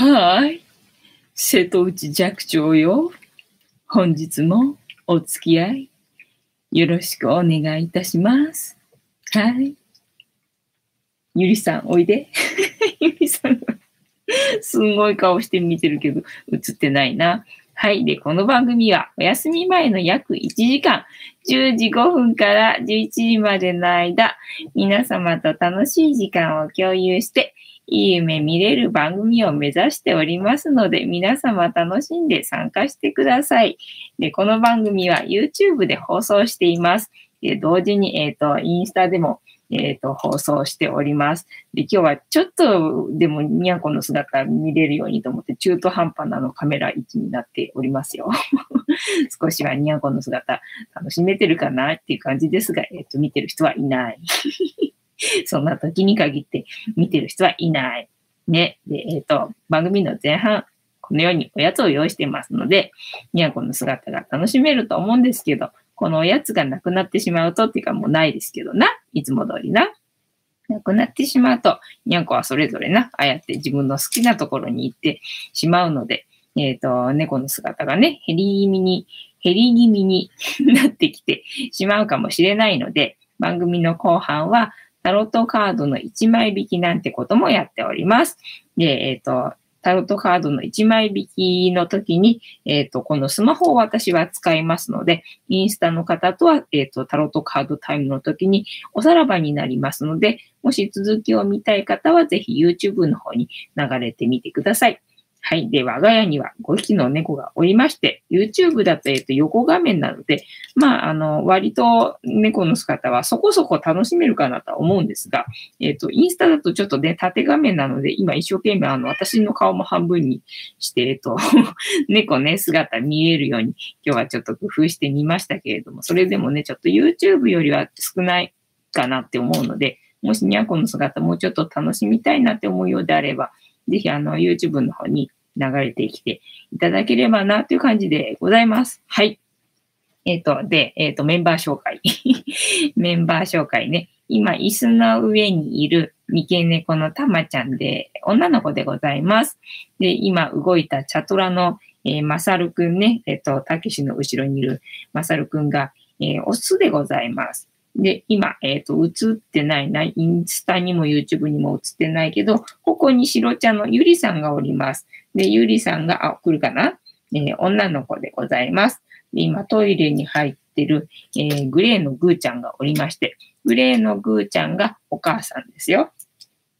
はい。瀬戸内寂聴よ。本日もお付き合いよろしくお願いいたします。はい。ゆりさん、おいで。ゆりさんが、すんごい顔して見てるけど、映ってないな。はい。で、この番組は、お休み前の約1時間、10時5分から11時までの間、皆様と楽しい時間を共有して、いい夢見れる番組を目指しておりますので、皆様楽しんで参加してください。で、この番組は YouTube で放送しています。で同時に、えっ、と、インスタでも、えっ、と、放送しております。で、今日はちょっとでもにゃんこの姿見れるようにと思って、中途半端なのカメラ位置になっておりますよ。少しはにゃんこの姿楽しめてるかなっていう感じですが、えっ、と、見てる人はいない。そんな時に限って見てる人はいない。ね。で、えっ、と、番組の前半、このようにおやつを用意してますので、にゃんこの姿が楽しめると思うんですけど、このおやつがなくなってしまうと、っていうかもうないですけどな。いつも通りな。なくなってしまうと、にゃんこはそれぞれな、ああやって自分の好きなところに行ってしまうので、えっ、と、猫の姿がね、減り気味に、減り気味に なってきてしまうかもしれないので、番組の後半は、タロットカードの1枚引きなんてこともやっております。で、えっ、と、タロットカードの1枚引きの時に、えっ、と、このスマホを私は使いますので、インスタの方とは、えっ、と、タロットカードタイムの時におさらばになりますので、もし続きを見たい方は、ぜひ YouTube の方に流れてみてください。はい。で、我が家には5匹の猫がおりまして、YouTube だと、えっと、横画面なので、まあ、あの、割と猫の姿はそこそこ楽しめるかなとは思うんですが、えっと、インスタだとちょっとね、縦画面なので、今一生懸命あの、私の顔も半分にして、えっと、猫ね、姿見えるように、今日はちょっと工夫してみましたけれども、それでもね、ちょっと YouTube よりは少ないかなって思うので、もしにゃんこの姿もうちょっと楽しみたいなって思うようであれば、ぜひあの YouTube の方に流れてきていただければなという感じでございます。はい。えっ、と、で、えっ、と、メンバー紹介。メンバー紹介ね。今、椅子の上にいる三毛猫のたまちゃんで、女の子でございます。で、今動いたチャトラの、えー、まさるくんね、えっ、と、たけしの後ろにいるまさるくんが、えー、オスでございます。で、今、えっ、と、映ってないな、インスタにも YouTube にも映ってないけど、ここに白茶のゆりさんがおります。で、ゆりさんが、あ、来るかな、えー女の子でございます。で今、トイレに入ってる、えーグレーのグーちゃんがおりまして、グレーのグーちゃんがお母さんですよ。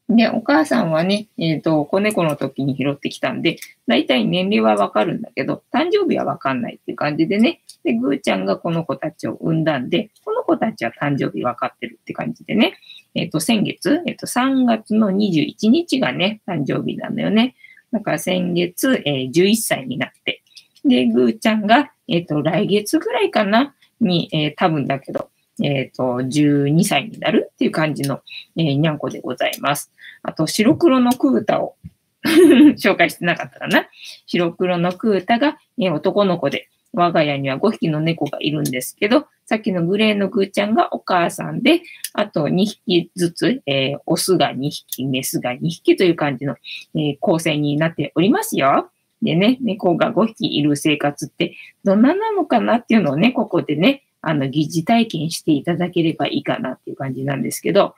で、お母さんはね、えっ、と、子猫の時に拾ってきたんで、だいたい年齢はわかるんだけど、誕生日はわかんないっていう感じでね、で、グーちゃんがこの子たちを産んだんで、この子たちは誕生日わかってるって感じでね、えっ、と、先月、えっ、と、3月の21日がね、誕生日なのよね。だから先月、えー11歳になって、で、ぐーちゃんが、えっ、と、来月ぐらいかなに、えー多分だけど、えっ、と、12歳になるっていう感じの、えーにゃんこでございます。あと、白黒のクータを 紹介してなかったかな。白黒のクータが、えー男の子で、我が家には5匹の猫がいるんですけど、さっきのグレーのグーちゃんがお母さんで、あと2匹ずつ、えーオスが2匹、メスが2匹という感じの、えー構成になっておりますよ。でね、猫が5匹いる生活ってどんななのかなっていうのをね、ここでね、あの、疑似体験していただければいいかなっていう感じなんですけど、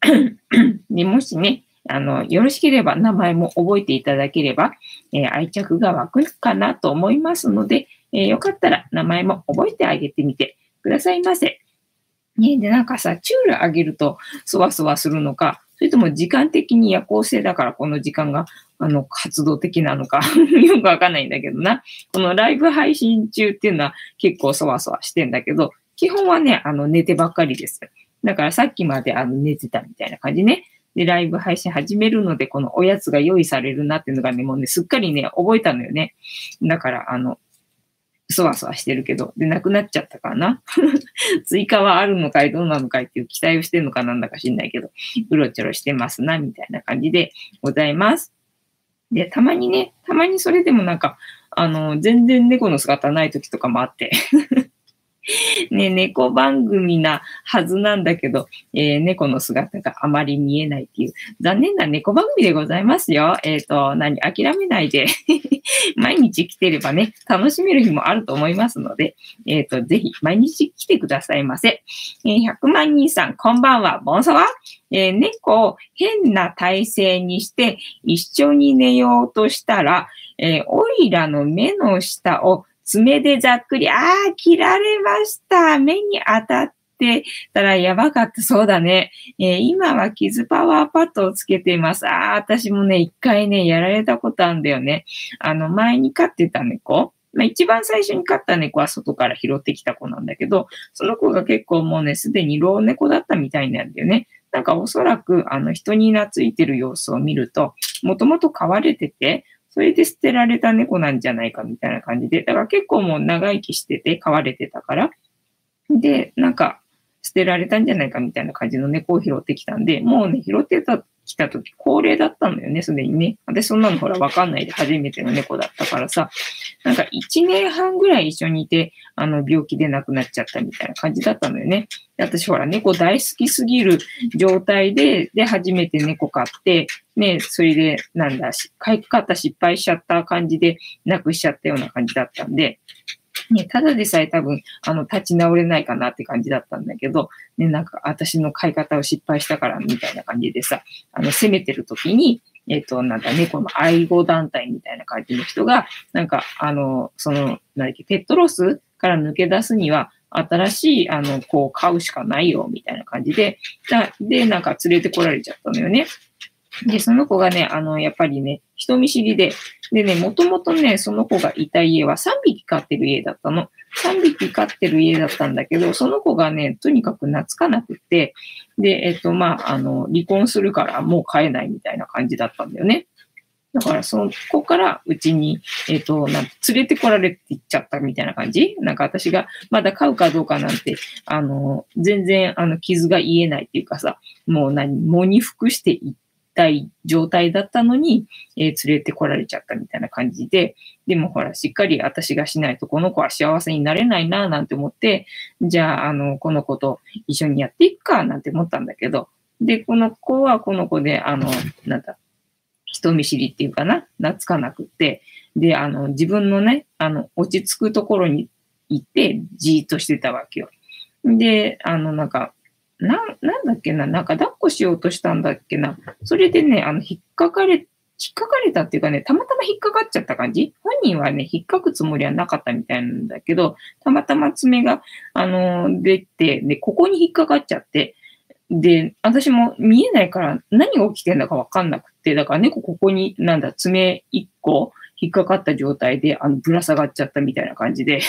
でもしね、あの、よろしければ名前も覚えていただければ、えー愛着が湧くかなと思いますので、えーよかったら名前も覚えてあげてみてくださいませ。ね、で、なんかさ、チュールあげるとそわそわするのか、それとも時間的に夜行性だからこの時間が、あの、活動的なのか、よくわかんないんだけどな。このライブ配信中っていうのは結構そわそわしてんだけど、基本はね、あの、寝てばっかりです。だからさっきまであの寝てたみたいな感じね。で、ライブ配信始めるので、このおやつが用意されるなっていうのがね、もうね、すっかりね、覚えたのよね。だから、あの、そわそわしてるけど、で、なくなっちゃったかな？追加はあるのかい、どうなのかいっていう期待をしてるのかなんだか知んないけど、うろちょろしてますな、みたいな感じでございます。で、たまにね、たまにそれでもなんか、あの、全然猫の姿ない時とかもあって、ね、猫番組なはずなんだけど、えー、猫の姿があまり見えないっていう、残念な猫番組でございますよ。えっ、ー、と、何、諦めないで 毎日来てればね、楽しめる日もあると思いますので、えっ、ー、と、ぜひ毎日来てくださいませ。え、100万人さん、こんばんは、ボンソワえ、猫を変な体勢にして一緒に寝ようとしたら、えー、オイラの目の下を爪でざっくり、ああ、切られました。目に当たってたらやばかった。そうだね。えー、今は傷パワーパッドをつけています。ああ、私もね、一回ね、やられたことあるんだよね。あの、前に飼ってた猫。まあ、一番最初に飼った猫は外から拾ってきた子なんだけど、その子が結構もうね、すでに老猫だったみたいなんだよね。なんかおそらく、あの、人に懐いてる様子を見ると、もともと飼われてて、それで捨てられた猫なんじゃないかみたいな感じで、だから結構もう長生きしてて飼われてたから、で、なんか捨てられたんじゃないかみたいな感じの猫を拾ってきたんで、もうね、拾ってた、来た時高齢だったんだよね、すでにね。私そんなのほらわかんないで初めての猫だったからさ、なんか1年半ぐらい一緒にいて、あの、病気で亡くなっちゃったみたいな感じだったのよね。私ほら、猫大好きすぎる状態で、で、初めて猫飼って、ね、それで、なんだ、飼い方失敗しちゃった感じで、亡くしちゃったような感じだったんで、ね、ただでさえ多分、あの、立ち直れないかなって感じだったんだけど、ね、なんか、私の飼い方を失敗したから、みたいな感じでさ、あの、攻めてる時に、えっ、と、なんか猫の愛護団体みたいな感じの人が、なんか、あの、その、なんだっけ、ペットロスから抜け出すには、新しい、あの、こう、買うしかないよ、みたいな感じで、で、なんか連れてこられちゃったのよね。で、その子がね、あの、やっぱりね、人見知りで、でね、もともとね、その子がいた家は3匹飼ってる家だったの。3匹飼ってる家だったんだけど、その子がね、とにかく懐かなくて、で、えっと、まあ、あの、離婚するからもう飼えないみたいな感じだったんだよね。だから、その子からうちに、えっ、と、なん連れてこられて行っちゃったみたいな感じなんか私がまだ飼うかどうかなんて、あの、全然、あの、傷が癒えないっていうかさ、もう何、喪に服していったい状態だったのに、えー、連れてこられちゃったみたいな感じで、でもほら、しっかり私がしないとこの子は幸せになれないな、なんて思って、じゃあ、あの、この子と一緒にやっていくか、なんて思ったんだけど、で、この子はこの子で、あの、なんだ、人見知りっていうかな、懐かなくって、で、あの、自分のね、あの、落ち着くところに行って、じーっとしてたわけよ。で、あの、なんか、な、なんだっけな、なんか抱っこしようとしたんだっけな。それでね、あの、引っかかれ、引っかかれたっていうかね、たまたま引っかかっちゃった感じ？本人はね、引っかくつもりはなかったみたいなんだけど、たまたま爪が、あの、出て、で、ここに引っかかっちゃって、で、私も見えないから何が起きてんだかわかんなくて、だから猫ここになんだ、爪1個引っかかった状態で、あの、ぶら下がっちゃったみたいな感じで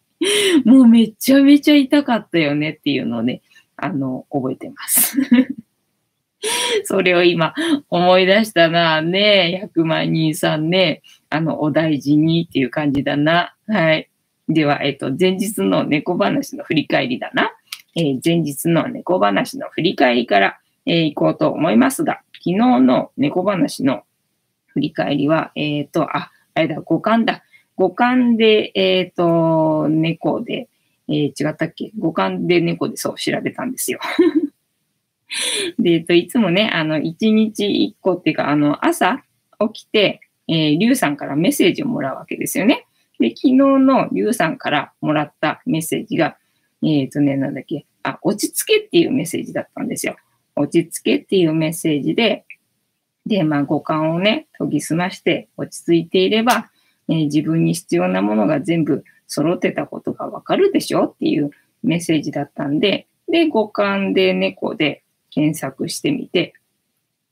もうめちゃめちゃ痛かったよねっていうのをね、あの、覚えてます それを今思い出したな。ね100万人さんね、あの、お大事にっていう感じだな。はい。では、えっと、前日の猫話の振り返りだな。えー、前日の猫話の振り返りから、えー、行こうと思いますが、昨日の猫話の振り返りは、えっ、ー、と、あ、あれだ、五感だ。五感で、えっ、と、猫で、え違ったっけ？五感で猫でそう調べたんですよ。で、えっ、と、いつもね、あの、一日一個っていうか、あの、朝起きて、えー、リュウさんからメッセージをもらうわけですよね。で、昨日のリュウさんからもらったメッセージが、えっ、ー、とね、なんだっけ、あ、落ち着けっていうメッセージだったんですよ。落ち着けっていうメッセージで、で、まあ、五感をね、研ぎ澄まして落ち着いていれば、えー、自分に必要なものが全部揃ってたことがわかるでしょっていうメッセージだったんで、で、五感で猫で検索してみて、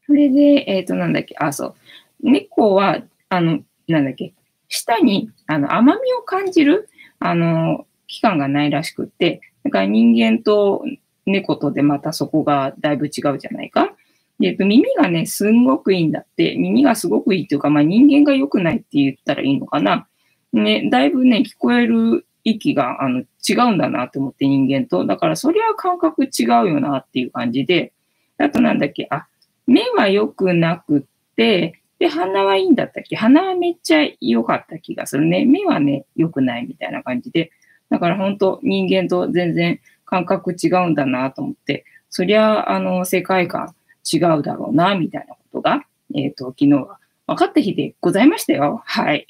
それで、えっ、ー、と、なんだっけ、あ、そう。猫は、あの、なんだっけ、舌に、あの、甘みを感じる、あの、期間がないらしくって、だから人間と猫とでまたそこがだいぶ違うじゃないか。で、耳がね、すんごくいいんだって。耳がすごくいいっていうか、まあ人間が良くないって言ったらいいのかな。ね、だいぶね、聞こえる息があの違うんだなと思って人間と。だからそりゃ感覚違うよなっていう感じで。あとなんだっけ、あ、目は良くなくって、で、鼻はいいんだったっけ？鼻はめっちゃ良かった気がするね。目はね、良くないみたいな感じで。だから本当人間と全然感覚違うんだなと思って、そりゃ、あの、世界観違うだろうな、みたいなことが、えっ、ー、と、昨日は分かった日でございましたよ。はい。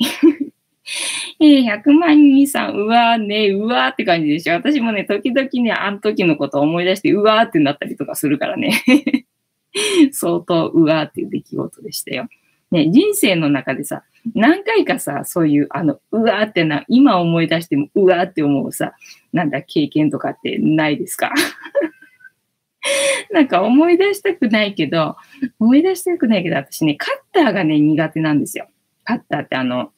えー、100万人さん、うわーね、うわーって感じでしょ。私もね、時々ね、あの時のことを思い出して、うわーってなったりとかするからね。相当うわーっていう出来事でしたよ。ね、人生の中でさ、何回かさ、そういう、あの、うわーってな、今思い出してもうわーって思うさ、なんだ、経験とかってないですか？なんか思い出したくないけど、思い出したくないけど、私ね、カッターがね、苦手なんですよ。カッターってあの、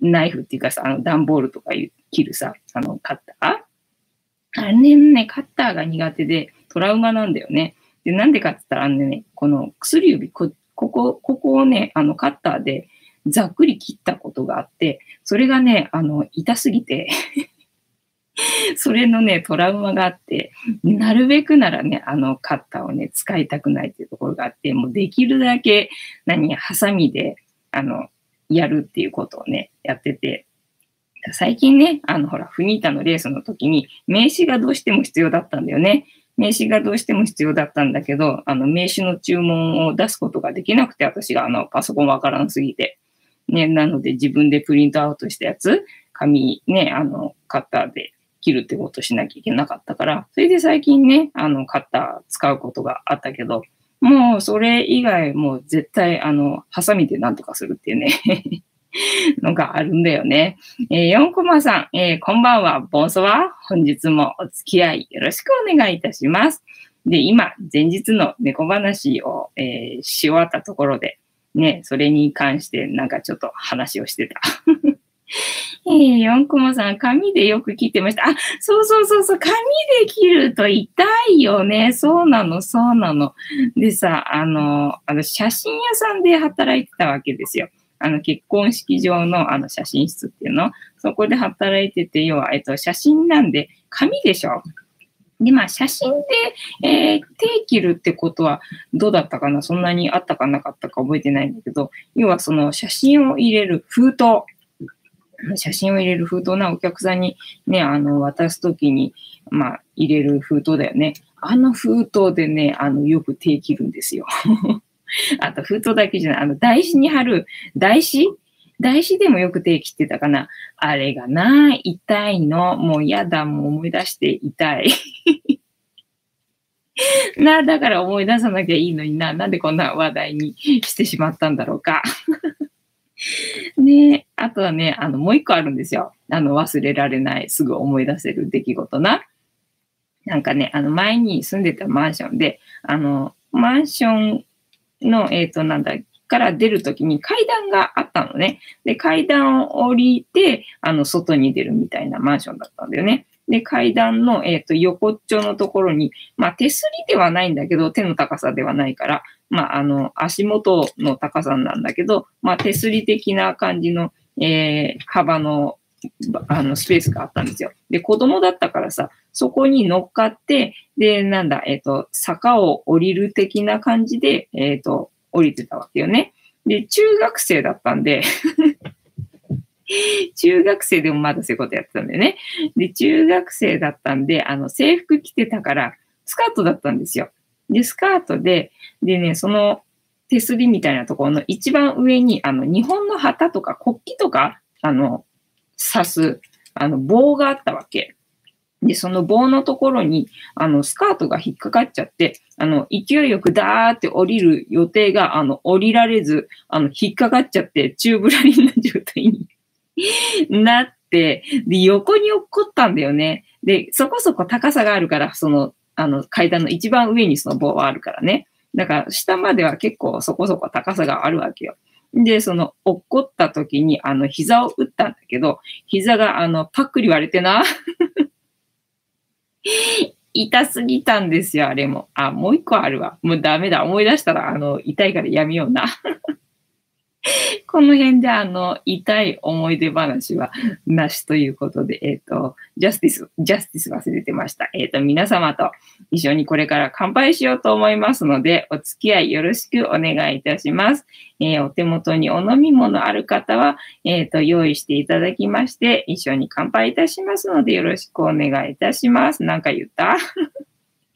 ナイフっていうかさ、あの、段ボールとか切るさ、あの、カッター？あれね、カッターが苦手でトラウマなんだよね。で、なんでかって言ったら、あのね、この薬指、こ、ここ、ここをね、あの、カッターでざっくり切ったことがあって、それがね、あの、痛すぎて それのね、トラウマがあって、なるべくならね、あのカッターをね、使いたくないっていうところがあって、もうできるだけ、何、ハサミで、あの、やるっていうことをね、やってて、最近ね、あの、ほら、フニータのレースの時に、名刺がどうしても必要だったんだよね。名刺がどうしても必要だったんだけど、あの、名刺の注文を出すことができなくて、私があの、パソコンわからんすぎて。ね、なので自分でプリントアウトしたやつ、紙ね、あの、カッターで切るってことしなきゃいけなかったから、それで最近ね、あの、カッター使うことがあったけど、もうそれ以外もう絶対、あの、ハサミでなんとかするっていうね のがあるんだよね。えー、4コマさん、えー、こんばんは、ボンソワ。本日もお付き合いよろしくお願いいたします。で、今、前日の猫話を、えー、し終わったところで、ね、それに関してなんかちょっと話をしてた。えー、4コマさん、紙でよく切ってました。あ、そうそうそうそう、紙で切ると痛いよね。そうなの、そうなの。でさ、あの、あの、写真屋さんで働いてたわけですよ。あの、結婚式場のあの写真室っていうの。そこで働いてて、要は、えっと、写真なんで、紙でしょ。で、まあ、写真で、えー、手切るってことはどうだったかな？そんなにあったかなかったか覚えてないんだけど、要はその写真を入れる封筒。写真を入れる封筒なお客さんにね、あの、渡すときに、まあ、入れる封筒だよね。あの封筒でね、あの、よく手切るんですよ。あと、封筒だけじゃない、あの、台紙に貼る、台紙？台紙でもよく手切ってたかな。あれがな、痛いの。もう嫌だ、もう思い出して痛い。な、だから思い出さなきゃいいのにな。なんでこんな話題にしてしまったんだろうか。ねあとはね、あの、もう一個あるんですよ。あの、忘れられない、すぐ思い出せる出来事な。なんかね、あの、前に住んでたマンションで、あの、マンションの、えっ、ー、と、なんだ、から出るときに階段があったのね。で、階段を降りて、あの、外に出るみたいなマンションだったんだよね。で、階段の、えっ、ー、と、横っちょのところに、まあ、手すりではないんだけど、手の高さではないから、まあ、あの、足元の高さなんだけど、まあ、手すり的な感じの、えー、幅の、あの、スペースがあったんですよ。で、子供だったからさ、そこに乗っかって、で、なんだ、えっ、ー、と、坂を降りる的な感じで、えっ、ー、と、降りてたわけよね。で、中学生だったんで 中学生でもまだそういうことやってたんだよね。で、中学生だったんで、あの、制服着てたから、スカートだったんですよ。で、スカートで、でね、その手すりみたいなところの一番上に、あの、日本の旗とか国旗とか、あの、刺す、あの、棒があったわけ。で、その棒のところに、あの、スカートが引っかかっちゃって、あの、勢いよくダーって降りる予定が、あの、降りられず、あの、引っかかっちゃって、宙ぶらりんな状態に なって、で、横に落っこったんだよね。で、そこそこ高さがあるから、その、あの、階段の一番上にその棒はあるからね。だから、下までは結構そこそこ高さがあるわけよ。で、その、落っこった時に、あの、膝を打ったんだけど、膝が、あの、パックリ割れてな。痛すぎたんですよ、あれも。あ、もう一個あるわ。もうダメだ。思い出したら、あの、痛いからやめような。この辺であの、痛い思い出話はなしということで、えっ、ー、と、ジャスティス、ジャスティス忘れてました。えっ、ー、と、皆様と一緒にこれから乾杯しようと思いますので、お付き合いよろしくお願いいたします。えー、お手元にお飲み物ある方は、えっ、と、用意していただきまして、一緒に乾杯いたしますので、よろしくお願いいたします。なんか言った？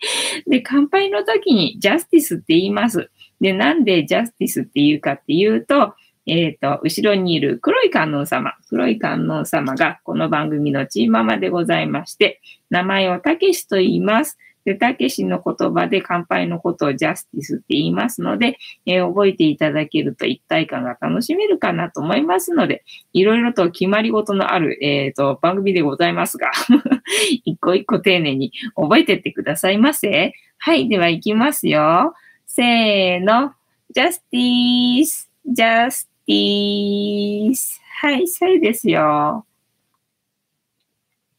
で、乾杯の時にジャスティスって言います。で、なんでジャスティスって言うかっていうと、えっ、ー、と、後ろにいる黒い観音様、黒い観音様がこの番組のチーママでございまして、名前をたけしと言います。で、たけしの言葉で乾杯のことをジャスティスって言いますので、えー、覚えていただけると一体感が楽しめるかなと思いますので、いろいろと決まり事のある、えっ、ー、と、番組でございますが 一個一個丁寧に覚えてってくださいませ。はい、では行きますよ。せーの。ジャスティス、ジャスティス。はい、それですよ。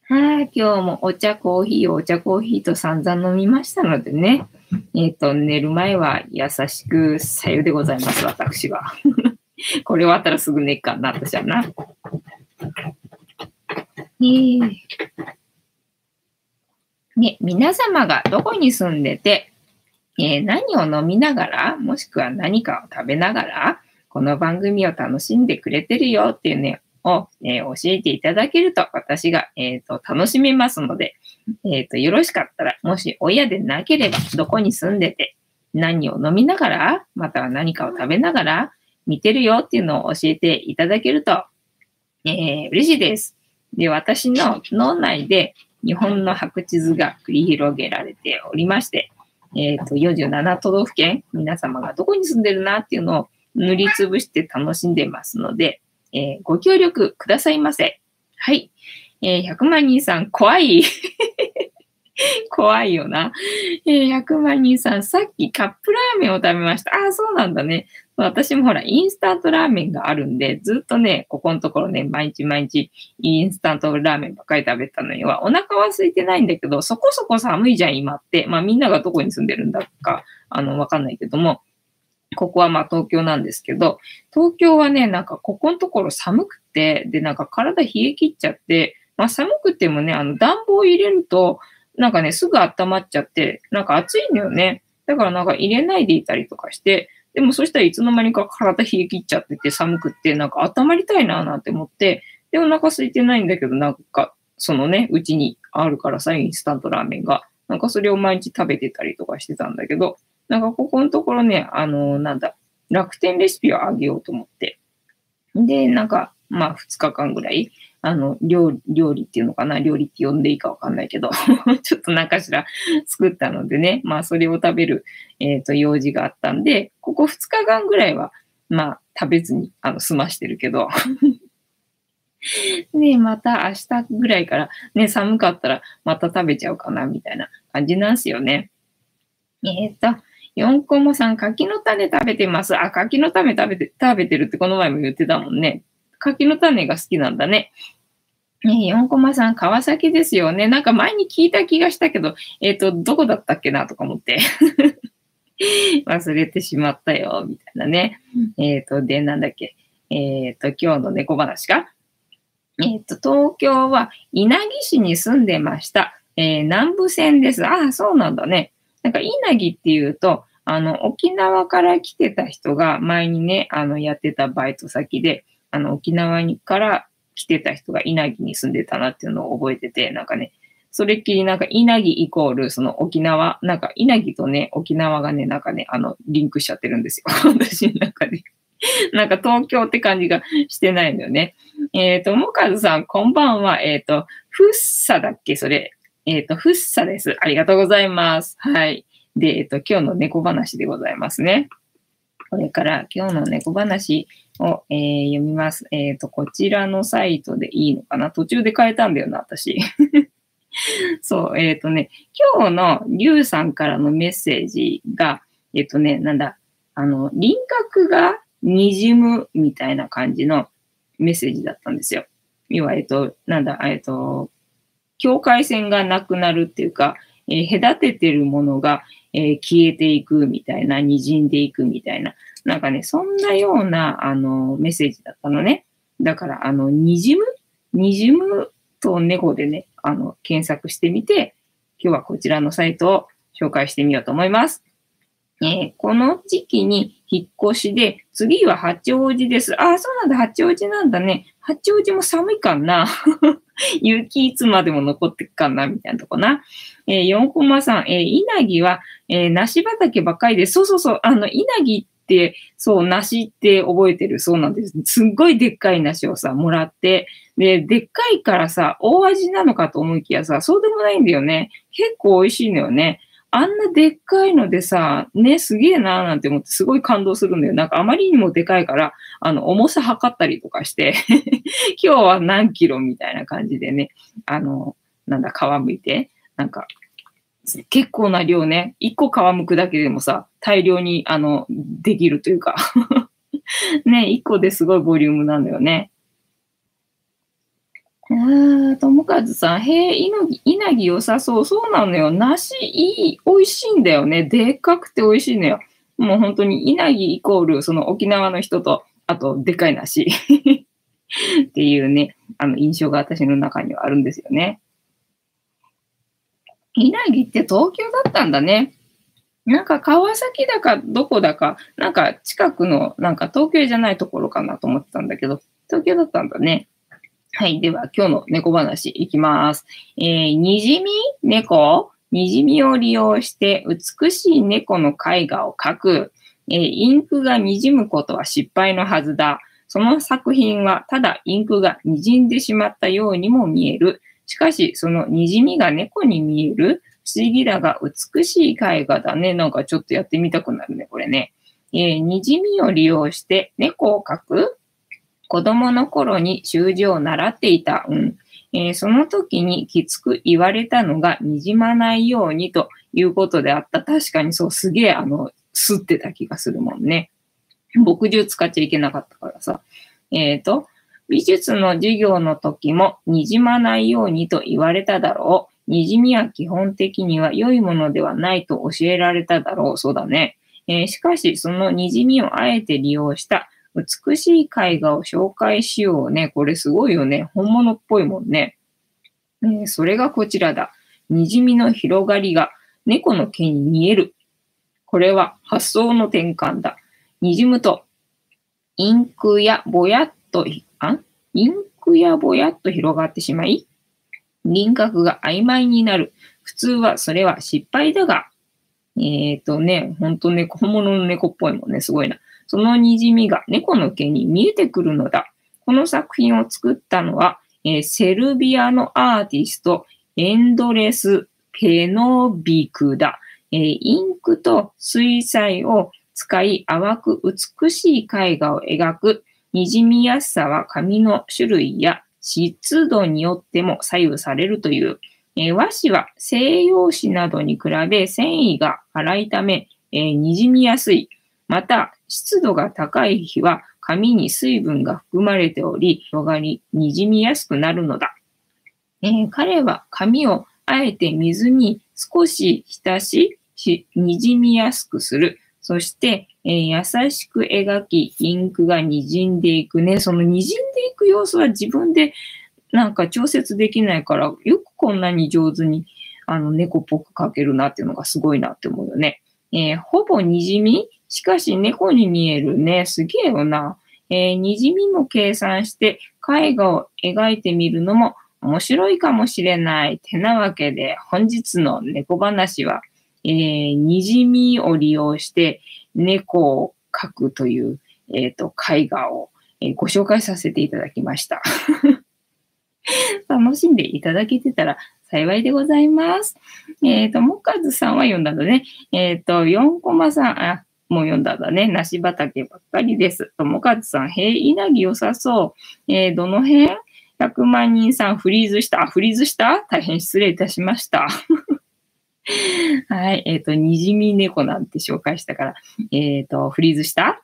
はい、今日もお茶コーヒー、お茶コーヒーと散々飲みましたのでね。えっ、ー、と、寝る前は優しくさゆでございます、私は。これ終わったらすぐ寝っかな、私はな。えー、ね、皆様がどこに住んでて、えー、何を飲みながら、もしくは何かを食べながら、この番組を楽しんでくれてるよっていうね、を、えー、教えていただけると、私が、えーと、楽しめますので、えーと、よろしかったら、もし親でなければ、どこに住んでて、何を飲みながら、または何かを食べながら、見てるよっていうのを教えていただけると、えー、嬉しいです。で、私の脳内で日本の白地図が繰り広げられておりまして、えっ、ー、と、47都道府県、皆様がどこに住んでるなっていうのを塗りつぶして楽しんでますので、えー、ご協力くださいませ。はい。えー、100万人さん、怖い。怖いよな。えー、100万人さん、さっきカップラーメンを食べました。ああ、そうなんだね。私もほら、インスタントラーメンがあるんで、ずっとね、ここのところね、毎日毎日、インスタントラーメンばっかり食べたのには、お腹は空いてないんだけど、そこそこ寒いじゃん、今って。まあみんながどこに住んでるんだか、あの、わかんないけども、ここはまあ東京なんですけど、東京はね、なんかここのところ寒くて、で、なんか体冷え切っちゃって、まあ寒くてもね、あの暖房入れると、なんかね、すぐ温まっちゃって、なんか暑いのよね。だからなんか入れないでいたりとかして、でもそしたらいつの間にか体冷え切っちゃってて寒くって、なんか温まりたいななんて思って、で、お腹空いてないんだけど、なんか、そのね、うちにあるからさ、インスタントラーメンが。なんかそれを毎日食べてたりとかしてたんだけど、なんかここのところね、あの、なんだ、楽天レシピをあげようと思って。で、なんか、まあ、2日間ぐらい、あの、料理、料理っていうのかな料理って呼んでいいかわかんないけど ちょっと何かしら作ったのでね、まあ、それを食べる、えっ、ー、と、用事があったんで、ここ2日間ぐらいは、まあ、食べずに、あの、済ましてるけど ねまた明日ぐらいからね、寒かったらまた食べちゃうかな、みたいな感じなんすよね。えっ、と、4個もさん、柿の種食べてます。あ、柿の種食べて、食べてるってこの前も言ってたもんね。柿の種が好きなんだね。ね4コマさん、川崎ですよね。なんか前に聞いた気がしたけど、えっ、ー、と、どこだったっけなとか思って。忘れてしまったよ、みたいなね。えっ、ー、と、で、なんだっけ。えっ、ー、と、今日の猫話かえっ、と、東京は稲城市に住んでました。え南部線です。ああ、そうなんだね。なんか、稲城っていうと、あの、沖縄から来てた人が前にね、あの、やってたバイト先で、あの、沖縄にから来てた人が稲城に住んでたなっていうのを覚えてて、なんかね、それっきりなんか稲城イコールその沖縄、なんか稲城とね、沖縄がね、なんかね、あの、リンクしちゃってるんですよ。私の中で。なんか東京って感じがしてないのよね。えっ、ー、と、もかずさん、こんばんは。えっ、ー、と、ふっさだっけ？それ。えっ、ー、と、ふっさです。ありがとうございます。はい。で、えっ、と、今日の猫話でございますね。これから今日の猫話を、えー、読みます。えっ、ー、と、こちらのサイトでいいのかな？途中で変えたんだよな、私。そう、えっ、ー、とね、今日のリュウさんからのメッセージが、えっ、とね、なんだ、あの、輪郭が滲むみたいな感じのメッセージだったんですよ。要は、えっ、と、なんだ、えっ、と、境界線がなくなるっていうか、えー、隔ててるものが、えー、消えていくみたいな、滲んでいくみたいな、なんかね、そんなような、あの、メッセージだったのね。だから、あの、にじむ？にじむと猫でね、あの、検索してみて、今日はこちらのサイトを紹介してみようと思います。えー、この時期に引っ越しで、次は八王子です。ああ、そうなんだ、八王子なんだね。八王子も寒いかな。雪いつまでも残ってっかなみたいなとこな。えー、4コマさん、えー、稲城は、えー、梨畑ばっかりで、そうそうそう、あの、稲城って、そう、梨って覚えてる？そうなんです。すっごいでっかい梨をさ、もらって、で、でっかいからさ、大味なのかと思いきやさ、そうでもないんだよね。結構美味しいのよね。あんなでっかいのでさ、ね、すげえなーなんて思ってすごい感動するんだよ。なんかあまりにもでかいから、あの、重さ測ったりとかして 今日は何キロみたいな感じでね、あの、なんだ、皮むいて、なんか、結構な量ね、一個皮むくだけでもさ、大量に、あの、できるというか ね、一個ですごいボリュームなんだよね。あともかずさん、へえ、稲城、稲城良さそう。そうなのよ。梨いい、美味しいんだよね。でっかくて美味しいのよ。もう本当に稲城イコール、その沖縄の人と、あと、でかい梨 っていうね、あの、印象が私の中にはあるんですよね。稲城って東京だったんだね。なんか川崎だかどこだか、なんか近くの、なんか東京じゃないところかなと思ってたんだけど、東京だったんだね。はい。では、今日の猫話いきます。えー、にじみ猫？にじみを利用して美しい猫の絵画を描く。えー、インクがにじむことは失敗のはずだ。その作品はただインクが滲んでしまったようにも見える。しかし、そのにじみが猫に見える不思議だが美しい絵画だね。なんかちょっとやってみたくなるね、これね。えー、にじみを利用して猫を描く子供の頃に習字を習っていた。うん。えー、その時にきつく言われたのが、にじまないようにということであった。確かにそう、すげえ、あの、吸ってた気がするもんね。墨汁使っちゃいけなかったからさ。えっ、ー、と、美術の授業の時も、にじまないようにと言われただろう。にじみは基本的には良いものではないと教えられただろう。そうだね。えー、しかし、そのにじみをあえて利用した美しい絵画を紹介しようね。これすごいよね。本物っぽいもんね。えー、それがこちらだ。滲みの広がりが猫の毛に見える。これは発想の転換だ。滲むと、インクやぼやっと、あ？インクやぼやっと広がってしまい、輪郭が曖昧になる。普通はそれは失敗だが、えっ、ー、とね、ほんと猫、本物の猫っぽいもんね。すごいな。その滲みが猫の毛に見えてくるのだ。この作品を作ったのは、えー、セルビアのアーティスト、エンドレス・ペノビクだ。えー、インクと水彩を使い淡く美しい絵画を描く。滲みやすさは紙の種類や湿度によっても左右されるという。えー、和紙は西洋紙などに比べ繊維が粗いため、えー、滲みやすい。また、湿度が高い日は紙に水分が含まれており、広がり、滲みやすくなるのだ。えー、彼は紙をあえて水に少し浸し、し滲みやすくする。そして、えー、優しく描き、インクが滲んでいくね。その滲んでいく様子は自分でなんか調節できないから、よくこんなに上手にあの猫っぽく描けるなっていうのがすごいなって思うよね。えー、ほぼ滲みしかし猫に見えるね。すげえよな。えー、滲みも計算して絵画を描いてみるのも面白いかもしれない。てなわけで本日の猫話は、えー、滲みを利用して猫を描くという、えっ、ー、と絵画を、えー、ご紹介させていただきました。楽しんでいただけてたら幸いでございます。えっ、ー、と、もかずさんは読んだのね。えっ、ー、と、4コマさん、あ、もう読んだんだね。梨畑ばっかりです。ともかずさん、へえ、稲城良さそう。えー、どの辺 ?100 万人さんフリーズした。あ、フリーズした？大変失礼いたしました。はい。えっ、ー、と、にじみ猫なんて紹介したから、えっ、ー、と、フリーズした？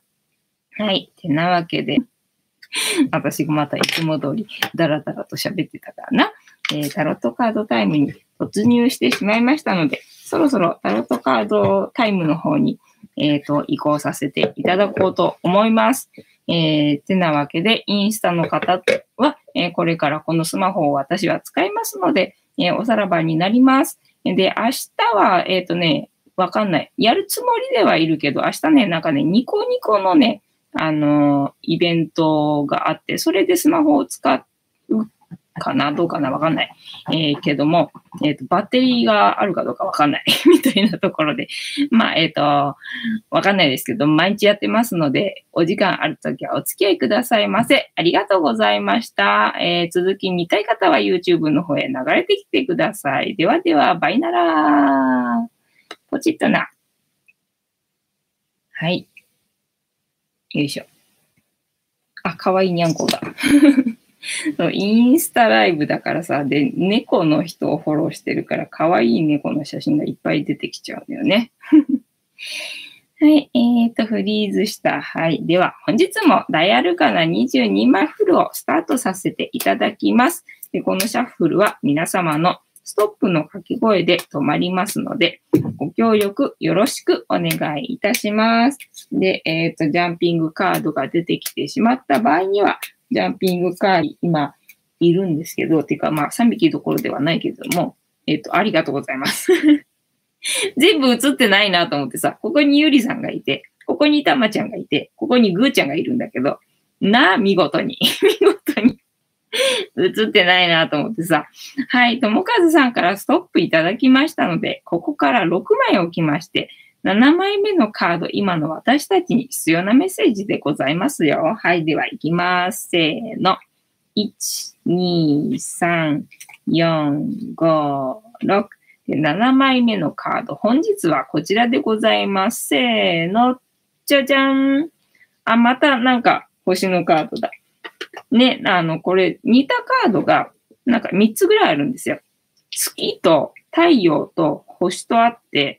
はい。てなわけで、私がまたいつも通りダラダラと喋ってたからな。えー、タロットカードタイムに突入してしまいましたので、そろそろタロットカードタイムの方に、ええっ、と、移行させていただこうと思います。えー、てなわけで、インスタの方は、えーこれからこのスマホを私は使いますので、えーおさらばになります。で、明日は、えっ、とね、わかんない。やるつもりではいるけど、明日ね、なんかね、ニコニコのね、あのイベントがあって、それでスマホを使うかなどうかなわかんない。えーけども、えっ、と、バッテリーがあるかどうかわかんない。みたいなところで。まあ、えっ、と、わかんないですけど、毎日やってますので、お時間あるときはお付き合いくださいませ。ありがとうございました。えー続き見たい方は YouTube の方へ流れてきてください。ではでは、バイならポチッとな。はい。よいしょ。あ、かわいいにゃんこだ。インスタライブだからさ、で、猫の人をフォローしてるから、可愛い猫の写真がいっぱい出てきちゃうんだよね。はい、えーと、フリーズした。はい。では、本日もダイアルカナ22マフルをスタートさせていただきます。で、このシャッフルは皆様のストップの掛け声で止まりますので、ご協力よろしくお願いいたします。で、えっ、と、ジャンピングカードが出てきてしまった場合には、ジャンピングカード今いるんですけど、てかまあ3匹どころではないけども、えっ、と、ありがとうございます。全部映ってないなと思ってさ、ここにゆりさんがいて、ここにたまちゃんがいて、ここにぐーちゃんがいるんだけど、なあ、見事に、見事に映ってないなと思ってさ。はい、ともかずさんからストップいただきましたので、ここから6枚置きまして、7枚目のカード、今の私たちに必要なメッセージでございますよ。はい、では行きます。せーの。1、2、3、4、5、6。で7枚目のカード、本日はこちらでございます。せーの。じゃじゃん。あ、またなんか星のカードだ。ね、あの、これ似たカードがなんか3つぐらいあるんですよ。月と太陽と星とあって、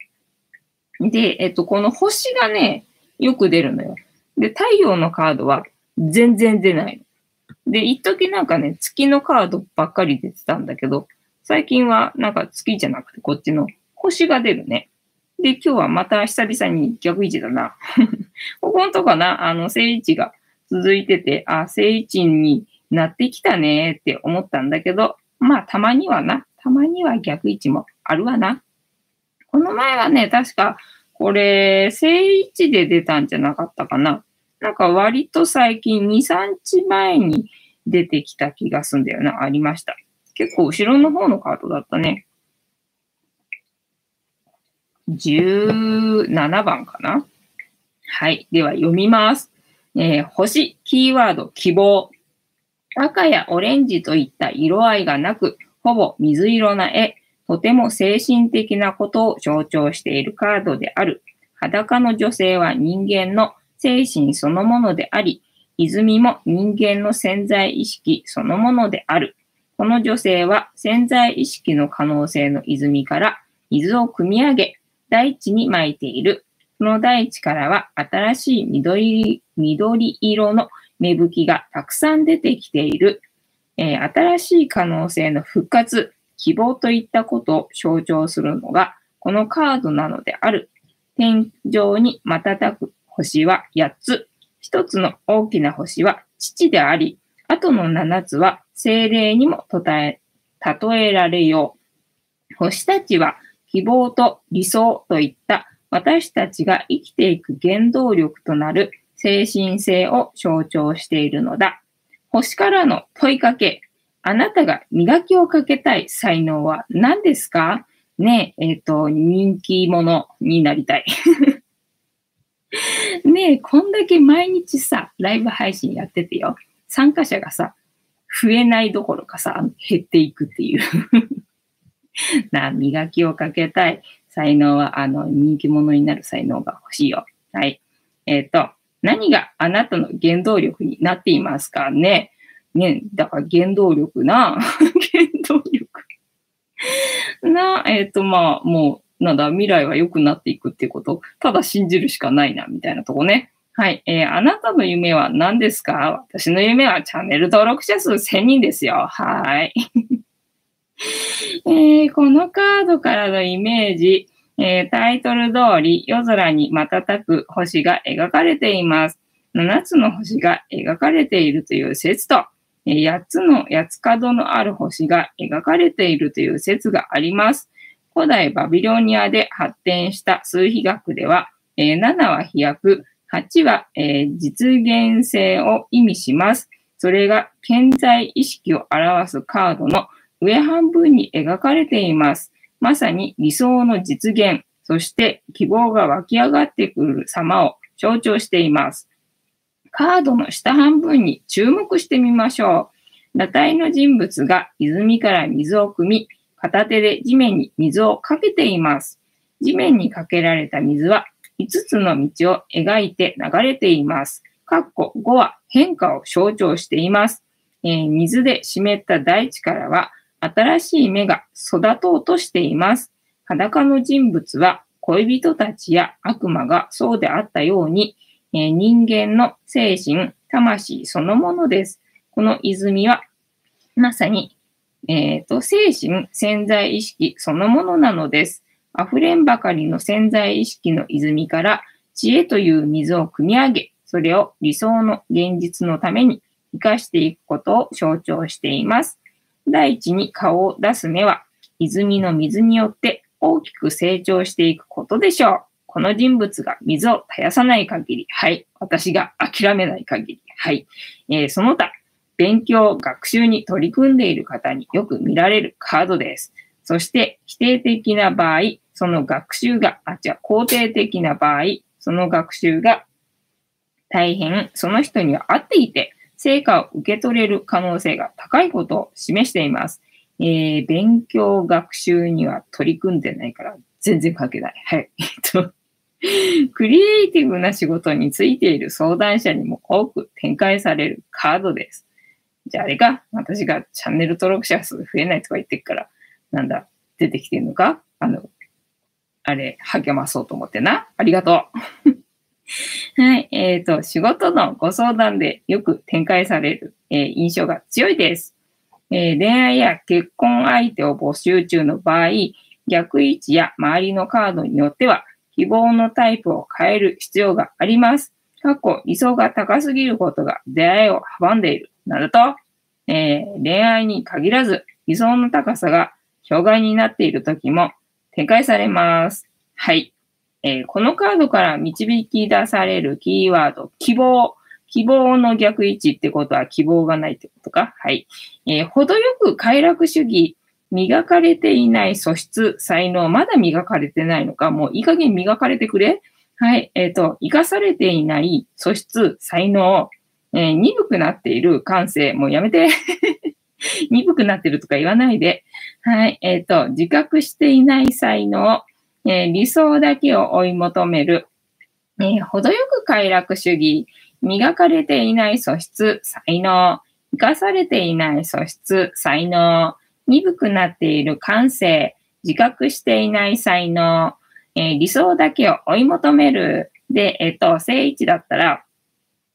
で、えっと、この星がね、よく出るのよ。で、太陽のカードは全然出ない。で、一時なんかね、月のカードばっかり出てたんだけど、最近はなんか月じゃなくてこっちの星が出るね。で、今日はまた久々に逆位置だな。ここんとこな、あの、正位置が続いてて、あ、正位置になってきたねって思ったんだけど、まあ、たまにはな、たまには逆位置もあるわな。この前はね、確か、これ、正位置で出たんじゃなかったかな。なんか割と最近2、3日前に出てきた気がすんだよな、ありました。結構後ろの方のカードだったね。17番かなはい。では読みます。えー星、キーワード、希望。赤やオレンジといった色合いがなく、ほぼ水色な絵。とても精神的なことを象徴しているカードである。裸の女性は人間の精神そのものであり、泉も人間の潜在意識そのものである。この女性は潜在意識の可能性の泉から水を汲み上げ、大地に撒いている。その大地からは新しい緑緑色の芽吹きがたくさん出てきている。えー新しい可能性の復活、希望といったことを象徴するのが、このカードなのである。天井に瞬く星は8つ。一つの大きな星は父であり、あとの7つは精霊にもたえ例えられよう。星たちは希望と理想といった私たちが生きていく原動力となる精神性を象徴しているのだ。星からの問いかけ。あなたが磨きをかけたい才能は何ですか？ねえ、えっ、と、人気者になりたい。ねえ、こんだけ毎日さ、ライブ配信やっててよ。参加者がさ、増えないどころかさ、減っていくっていう。な、磨きをかけたい才能は、あの、人気者になる才能が欲しいよ。はい。えっ、と、何があなたの原動力になっていますか？ねね、だから原動力な、原動力。な、えっ、と、まあ、もう、なんだ、未来は良くなっていくっていうこと、ただ信じるしかないな、みたいなとこね。はい。えーあなたの夢は何ですか？私の夢はチャンネル登録者数1000人ですよ。はい。えーこのカードからのイメージ、えー、タイトル通り夜空に瞬く星が描かれています。7つの星が描かれているという説と、8つの八つ角のある星が描かれているという説があります。古代バビロニアで発展した数比学では、7は飛躍、8は、実現性を意味します。それが健在意識を表すカードの上半分に描かれています。まさに理想の実現、そして希望が湧き上がってくる様を象徴しています。カードの下半分に注目してみましょう。裸体の人物が泉から水を汲み、片手で地面に水をかけています。地面にかけられた水は5つの道を描いて流れています。かっこ5は変化を象徴しています。えー、水で湿った大地からは新しい芽が育とうとしています。裸の人物は恋人たちや悪魔がそうであったように、え、人間の精神、魂そのものです。この泉はまさに、えーと、精神、潜在意識そのものなのです。溢れんばかりの潜在意識の泉から知恵という水を汲み上げ、それを理想の現実のために生かしていくことを象徴しています。第一に顔を出す目は、泉の水によって大きく成長していくことでしょう。この人物が水を絶やさない限り、はい。私が諦めない限り、はい。えー、その他、勉強、学習に取り組んでいる方によく見られるカードです。そして、否定的な場合、その学習が、あ、じゃ肯定的な場合、その学習が大変その人には合っていて、成果を受け取れる可能性が高いことを示しています。えー、勉強、学習には取り組んでないから全然関係ない。はい。えっと、クリエイティブな仕事についている相談者にも多く展開されるカードです。じゃああれか私がチャンネル登録者数増えないとか言ってるから、なんだ、出てきてるのか？あの、あれ、励まそうと思ってな。ありがとう。はい。えっ、ー、と、仕事のご相談でよく展開される、えー、印象が強いです、えー、恋愛や結婚相手を募集中の場合、逆位置や周りのカードによっては、希望のタイプを変える必要があります。過去、理想が高すぎることが出会いを阻んでいる。などと、えー、恋愛に限らず、理想の高さが障害になっている時も展開されます。はい。えー、このカードから導き出されるキーワード、希望。希望の逆位置ってことは希望がないってことか。はい。えー、程よく快楽主義。磨かれていない素質、才能、まだ磨かれてないのか、もういい加減磨かれてくれ。はい。えっ、ー、と、生かされていない素質、才能、えー、鈍くなっている感性、もうやめて。鈍くなってるとか言わないで。はい。えっ、ー、と、自覚していない才能、え、理想だけを追い求める、えー、程よく快楽主義、磨かれていない素質、才能、生かされていない素質、才能、鈍くなっている感性、自覚していない才能、えー、理想だけを追い求める。で、えっ、と、正位置だったら、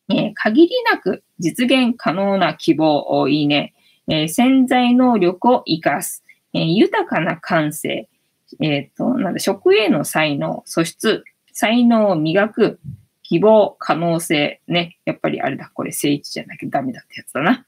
えー、限りなく実現可能な希望をいいね。え、潜在能力を活かす。え豊かな感性。えっ、と、なんだ、職への才能、素質、才能を磨く、希望、可能性、ね。やっぱりあれだ、これ正位置じゃなきゃダメだってやつだな。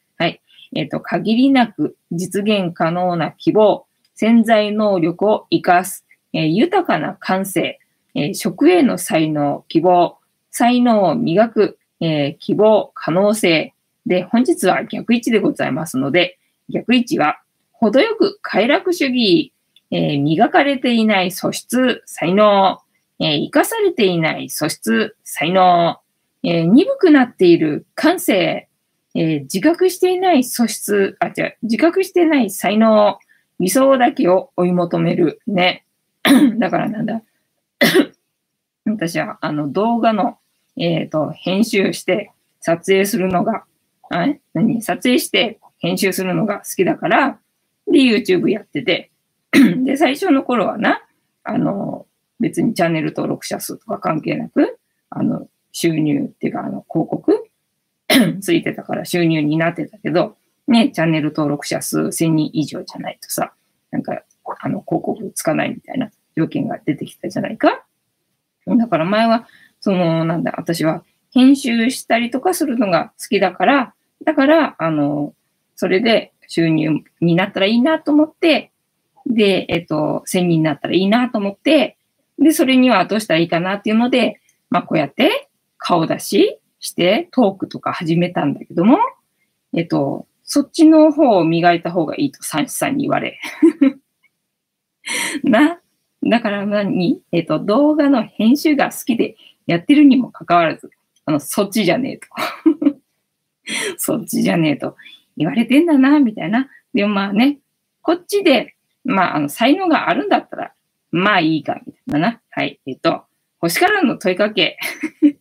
えっ、と、限りなく実現可能な希望、潜在能力を活かす、えー、豊かな感性、えー、職への才能、希望、才能を磨く、えー、希望、可能性。で、本日は逆位置でございますので、逆位置は、程よく快楽主義、えー、磨かれていない素質、才能、えー、生かされていない素質、才能、えー、鈍くなっている感性、えー、自覚していない素質、あ、違う、自覚していない才能、理想だけを追い求める。ね。だからなんだ。私は、あの、動画の、えっ、ー、と、編集して撮影するのが、あ何？撮影して編集するのが好きだから、で、YouTube やってて、で、最初の頃はな、あの、別にチャンネル登録者数とか関係なく、あの、収入っていうか、あの、広告 ついてたから収入になってたけど、ね、チャンネル登録者数1000人以上じゃないとさ、なんか、あの、広告つかないみたいな条件が出てきたじゃないか。だから前は、その、なんだ、私は編集したりとかするのが好きだから、だから、あの、それで収入になったらいいなと思って、で、えっと、1000人になったらいいなと思って、で、それにはどうしたらいいかなっていうので、まあ、こうやって顔出ししてトークとか始めたんだけども、えっと、そっちの方を磨いた方がいいと、サンシさんに言われ。な、だから何？えっと、動画の編集が好きでやってるにもかかわらず、あの、そっちじゃねえと。そっちじゃねえと言われてんだな、みたいな。でもまあね、こっちで、まあ、あの、才能があるんだったら、まあいいか、みたいなな。はい。えっと、星からの問いかけ。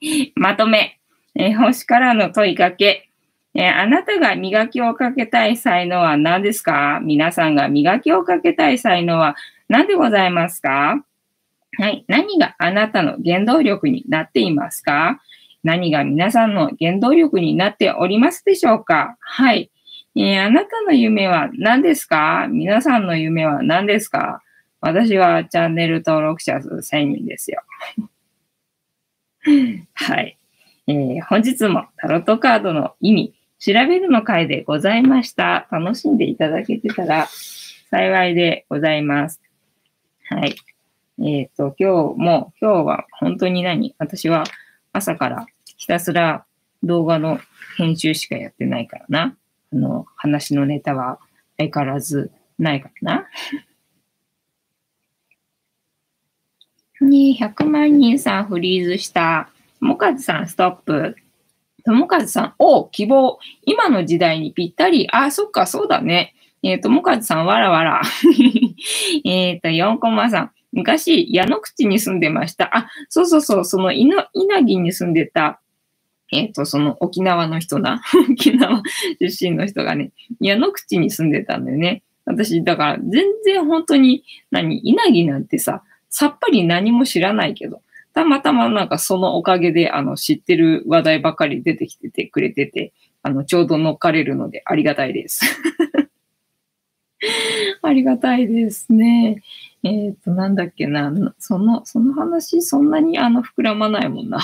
まとめ。えー、星からの問いかけ。えー、あなたが磨きをかけたい才能は何ですか？皆さんが磨きをかけたい才能は何でございますか？はい。何があなたの原動力になっていますか？何が皆さんの原動力になっておりますでしょうか？はい。えー、あなたの夢は何ですか？皆さんの夢は何ですか？私はチャンネル登録者数1000人ですよ。はい。えー、本日もタロットカードの意味、調べるの回でございました。楽しんでいただけてたら幸いでございます。はい。えっ、ー、と、今日も、今日は本当に何？私は朝からひたすら動画の編集しかやってないからな。あの、話のネタは相変わらずないからな。に100万人さんフリーズした。もかずさんストップ。ともかずさん、お希望。今の時代にぴったり。あ、そっか、そうだね。えっ、ー、と、もかずさん、わらわら。えっと、4コマさん。昔、矢野口に住んでました。あ、そうそうそう、その稲城に住んでた、えっ、ー、と、その沖縄の人な。沖縄出身の人がね、矢野口に住んでたんだよね。私、だから全然本当に、何、稲城なんてさ、さっぱり何も知らないけど、たまたまなんかそのおかげで、あの、知ってる話題ばかり出てきててくれてて、あの、ちょうど乗っかれるのでありがたいです。ありがたいですね。えっ、ー、と、なんだっけな、その、その話、そんなにあの、膨らまないもんな。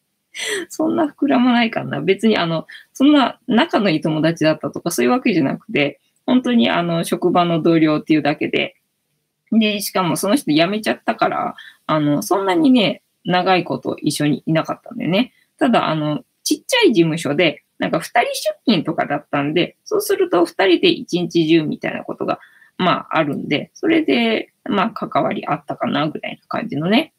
そんな膨らまないかな。別にあの、そんな仲のいい友達だったとかそういうわけじゃなくて、本当にあの、職場の同僚っていうだけで、で、しかもその人辞めちゃったから、あの、そんなにね、長いこと一緒にいなかったんでね。ただ、あの、ちっちゃい事務所で、なんか二人出勤とかだったんで、そうすると二人で一日中みたいなことが、まああるんで、それで、まあ関わりあったかなぐらいな感じのね。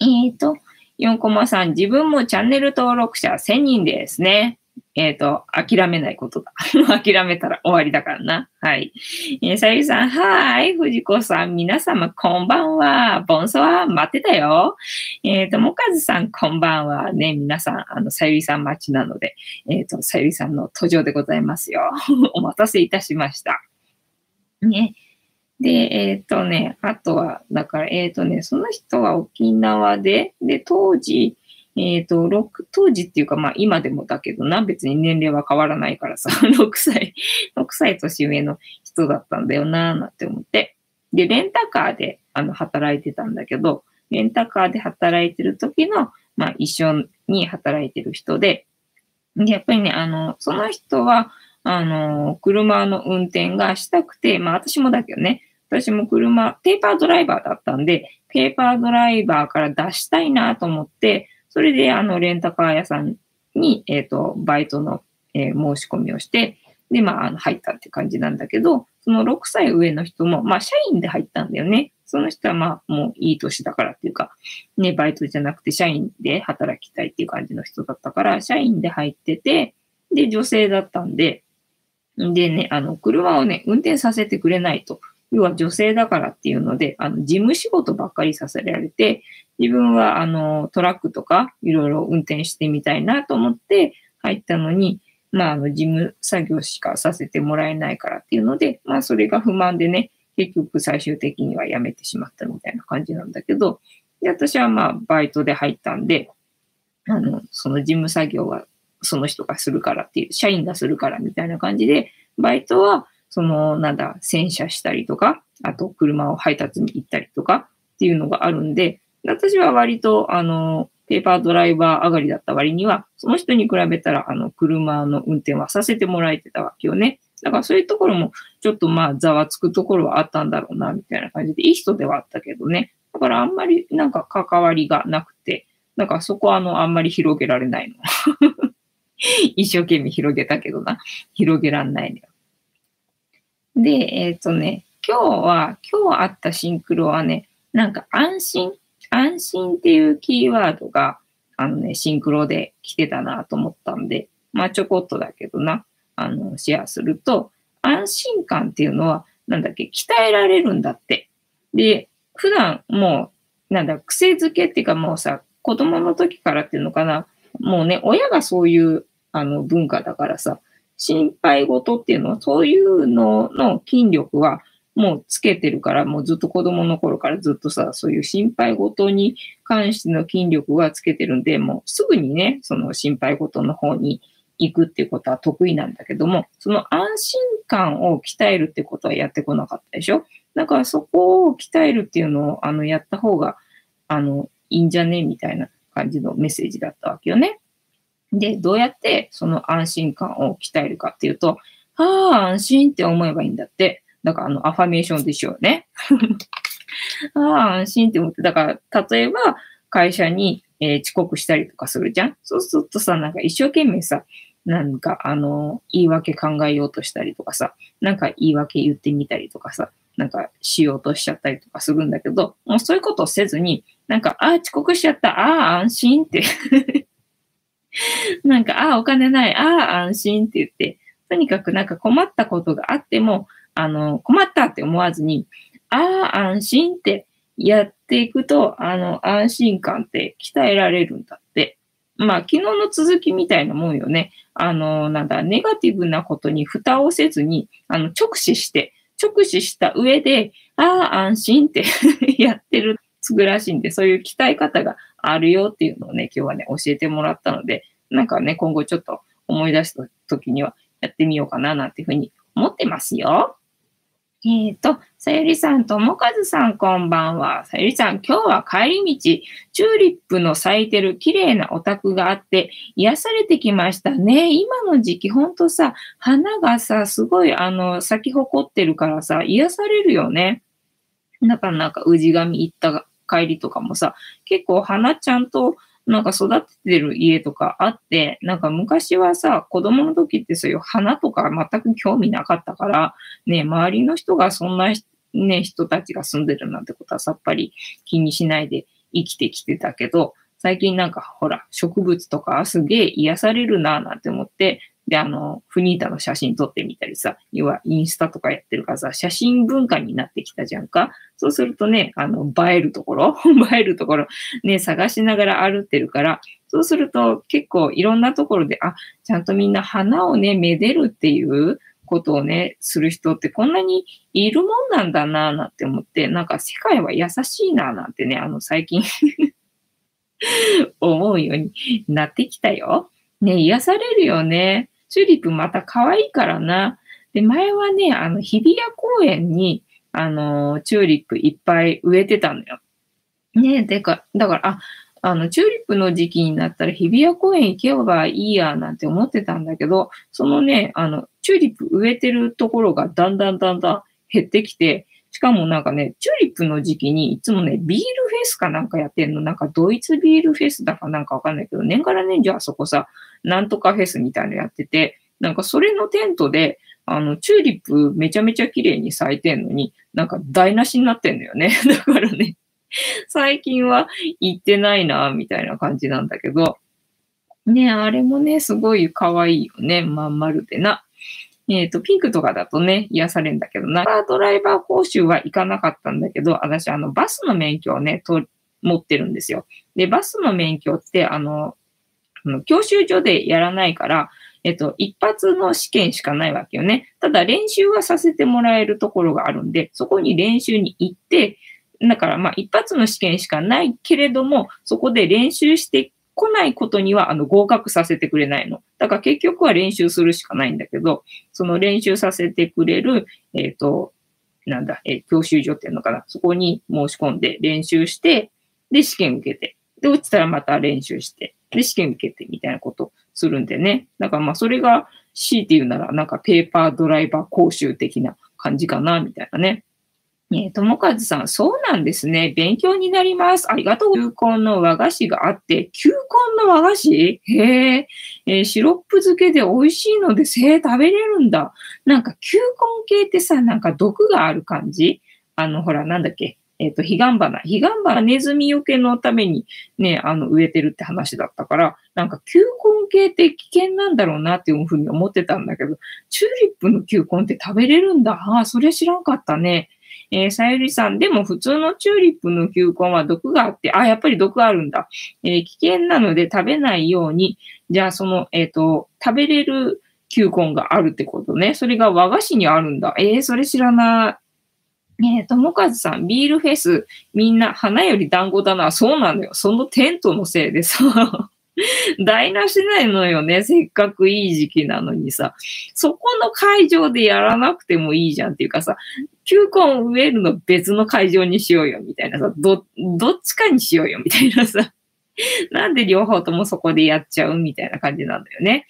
えっ、ー、と、4コマさん、自分もチャンネル登録者1000人ですね。えっ、ー、と、諦めないことだ。諦めたら終わりだからな。はい。えー、さゆりさん、はい。藤子さん、皆様、こんばんは。ボンソは待ってたよ。えっ、ー、と、もかずさん、こんばんは。ね、皆さん、あの、さゆりさん待ちなので、えっ、と、さゆりさんの登場でございますよ。お待たせいたしました。ね。で、えっ、ー、とね、あとは、だから、えっ、ー、とね、その人は沖縄で、で、当時、えっ、ー、と、当時っていうか、まあ今でもだけどな、別に年齢は変わらないからさ、6歳、6歳年上の人だったんだよな、なんて思って。で、レンタカーで、あの、働いてたんだけど、レンタカーで働いてる時の、まあ一緒に働いてる人で、で、やっぱりね、あの、その人は、あの、車の運転がしたくて、まあ私もだけどね、私も車、ペーパードライバーだったんで、ペーパードライバーから出したいなと思って、それで、あの、レンタカー屋さんに、えっ、ー、と、バイトの、えー、申し込みをして、で、まあ、あの入ったって感じなんだけど、その6歳上の人も、まあ、社員で入ったんだよね。その人は、まあ、もういい年だからっていうか、ね、バイトじゃなくて社員で働きたいっていう感じの人だったから、社員で入ってて、で、女性だったんで、でね、あの、車をね、運転させてくれないと。要は女性だからっていうので、あの、事務仕事ばっかりさせられて、自分はあの、トラックとかいろいろ運転してみたいなと思って入ったのに、まあ、あの、事務作業しかさせてもらえないからっていうので、まあ、それが不満でね、結局最終的には辞めてしまったみたいな感じなんだけど、で、私はまあ、バイトで入ったんで、あの、その事務作業はその人がするからっていう、社員がするからみたいな感じで、バイトはその、なんだ、洗車したりとか、あと車を配達に行ったりとかっていうのがあるんで、私は割と、あの、ペーパードライバー上がりだった割には、その人に比べたら、あの、車の運転はさせてもらえてたわけよね。だからそういうところも、ちょっとまあ、ざわつくところはあったんだろうな、みたいな感じで、いい人ではあったけどね。だからあんまりなんか関わりがなくて、だかそこはあの、あんまり広げられないの。一生懸命広げたけどな。広げらんないのよ。で、えっ、ー、とね、今日は、今日あったシンクロはね、なんか安心安心っていうキーワードが、あのね、シンクロで来てたなと思ったんで、まあちょこっとだけどな、あの、シェアすると、安心感っていうのは、なんだっけ、鍛えられるんだって。で、普段もう、なんだ、癖づけっていうかもうさ、子供の時からっていうのかな、もうね、親がそういうあの文化だからさ、心配事っていうのは、そういうのの筋力はもうつけてるから、もうずっと子供の頃からずっとさ、そういう心配事に関しての筋力はつけてるんで、もうすぐにね、その心配事の方に行くっていうことは得意なんだけども、その安心感を鍛えるってことはやってこなかったでしょ？だからそこを鍛えるっていうのを、あの、やった方が、あの、いいんじゃね？みたいな感じのメッセージだったわけよね。で、どうやってその安心感を鍛えるかっていうと、ああ、安心って思えばいいんだって。だからあの、アファメーションでしょうね。ああ、安心って思って。だから、例えば、会社に、えー、遅刻したりとかするじゃんそうするとさ、なんか一生懸命さ、なんかあの、言い訳考えようとしたりとかさ、なんか言い訳言ってみたりとかさ、なんかしようとしちゃったりとかするんだけど、もうそういうことをせずに、なんか、ああ、遅刻しちゃった、ああ、安心って なんか、ああ、お金ない、ああ、安心って言って、とにかくなんか困ったことがあっても、あの、困ったって思わずに、ああ、安心ってやっていくと、あの、安心感って鍛えられるんだって。まあ、昨日の続きみたいなもんよね。あの、なんだ、ネガティブなことに蓋をせずに、あの、直視して、直視した上で、ああ、安心って やってる、つぐらしいんで、そういう鍛え方があるよっていうのをね、今日はね、教えてもらったので、なんかね、今後ちょっと思い出した時にはやってみようかななんていうふうに思ってますよ。えっ、ー、と、さゆりさんともかずさんこんばんは。さゆりさん、今日は帰り道、チューリップの咲いてる綺麗なお宅があって、癒されてきましたね。今の時期、ほんとさ、花がさ、すごい、あの、咲き誇ってるからさ、癒されるよね。なかなんか、氏神行った帰りとかもさ、結構花ちゃんとなんか育ててる家とかあって、なんか昔はさ、子供の時ってそういう花とか全く興味なかったから、ね、周りの人がそんな、ね、人たちが住んでるなんてことはさっぱり気にしないで生きてきてたけど、最近なんかほら、植物とかすげえ癒されるなぁなんて思って、で、あの、フニータの写真撮ってみたりさ、要はインスタとかやってるからさ、写真文化になってきたじゃんか。そうするとね、あの、映えるところ、映えるところ、ね、探しながら歩ってるから、そうすると結構いろんなところで、あ、ちゃんとみんな花をね、めでるっていうことをね、する人ってこんなにいるもんなんだなぁなんて思って、なんか世界は優しいなぁなんてね、あの最近 思うようになってきたよ。ね、癒されるよね。チューリップまた可愛いからな。で、前はね、あの、日比谷公園に、あの、チューリップいっぱい植えてたのよ。ねでか、だから、あ、あの、チューリップの時期になったら日比谷公園行けばいいやなんて思ってたんだけど、そのね、あの、チューリップ植えてるところがだんだんだんだん減ってきて、しかもなんかね、チューリップの時期にいつもね、ビールフェスかなんかやってんの。なんかドイツビールフェスだかなんかわかんないけど、年から年中あそこさ、なんとかフェスみたいなのやってて、なんかそれのテントで、あの、チューリップめちゃめちゃ綺麗に咲いてんのに、なんか台無しになってんだよね。だからね、最近は行ってないな、みたいな感じなんだけど、ね、あれもね、すごい可愛いよね。まん丸でな。えっ、ー、と、ピンクとかだとね、癒されるんだけど、なドライバー講習は行かなかったんだけど、私、あの、バスの免許をね、と持ってるんですよ。で、バスの免許って、あの、あの教習所でやらないから、えっと、一発の試験しかないわけよね。ただ練習はさせてもらえるところがあるんで、そこに練習に行って、だからまあ一発の試験しかないけれども、そこで練習して来ないことには、あの、合格させてくれないの。だから結局は練習するしかないんだけど、その練習させてくれる、えっ、と、なんだ、えー、教習所っていうのかな。そこに申し込んで練習して、で、試験受けて。で、落ちたらまた練習して。で、試験受けてみたいなことするんでね。だからまあ、それが強いて言うなら、なんかペーパードライバー講習的な感じかな、みたいなね。ねともかずさん、そうなんですね。勉強になります。ありがとう。球根の和菓子があって、球根の和菓子？へええー、シロップ漬けで美味しいので、せえ、食べれるんだ。なんか球根系ってさ、なんか毒がある感じ？あの、ほら、なんだっけ？えっ、ー、と、彼岸花。彼岸花ネズミよけのためにね、あの、植えてるって話だったから、なんか球根系って危険なんだろうなっていうふうに思ってたんだけど、チューリップの球根って食べれるんだ。ああ、それ知らんかったね。えー、さゆりさん、でも普通のチューリップの球根は毒があって、あ、やっぱり毒あるんだ。えー、危険なので食べないように、じゃあその、えっ、ー、と、食べれる球根があるってことね。それが和菓子にあるんだ。えー、それ知らない。ねえ、ともかずさん、ビールフェス、みんな花より団子だな。そうなのよ。そのテントのせいでさ。台無しないのよね。せっかくいい時期なのにさ。そこの会場でやらなくてもいいじゃんっていうかさ、球根植えるの別の会場にしようよみたいなさ、ど、どっちかにしようよみたいなさ。なんで両方ともそこでやっちゃうみたいな感じなんだよね。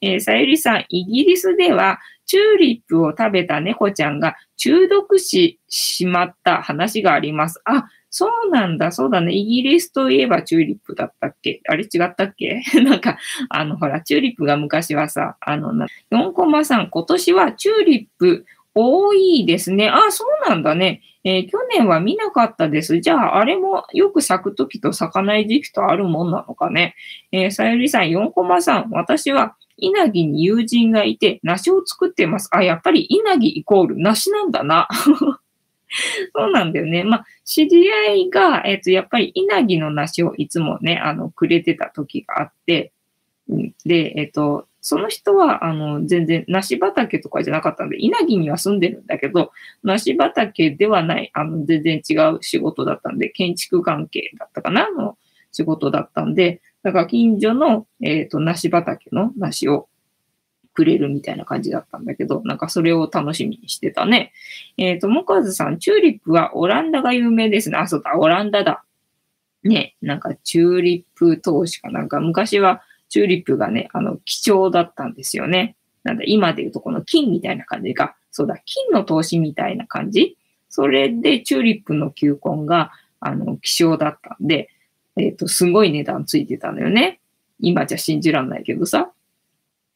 えー、さゆりさん、イギリスでは、チューリップを食べた猫ちゃんが中毒し、しまった話があります。あ、そうなんだ、そうだね。イギリスといえばチューリップだったっけ？あれ違ったっけ？なんか、あの、ほら、チューリップが昔はさ、あの、4コマさん、今年はチューリップ多いですね。あ、そうなんだね。えー、去年は見なかったです。じゃあ、あれもよく咲くときと咲かない時期とあるもんなのかね。えー、さゆりさん、4コマさん、私は稲城に友人がいて、梨を作ってます。あ、やっぱり稲城イコール梨なんだな。そうなんだよね。まあ、知り合いが、えっ、と、やっぱり稲城の梨をいつもね、あの、くれてた時があって、で、えっ、と、その人は、あの、全然、梨畑とかじゃなかったんで、稲城には住んでるんだけど、梨畑ではない、あの、全然違う仕事だったんで、建築関係だったかなの仕事だったんで、だから近所の、えっ、ー、と、梨畑の梨をくれるみたいな感じだったんだけど、なんかそれを楽しみにしてたね。えっ、ー、と、もかずさん、チューリップはオランダが有名ですね。あ、そうだ、オランダだ。ね、なんかチューリップ投資かなんか昔はチューリップがね、あの、貴重だったんですよね。なんだ、今で言うとこの金みたいな感じか。そうだ、金の投資みたいな感じ。それでチューリップの球根が、あの、希少だったんで、えっ、ー、と、すごい値段ついてたのよね。今じゃ信じらんないけどさ。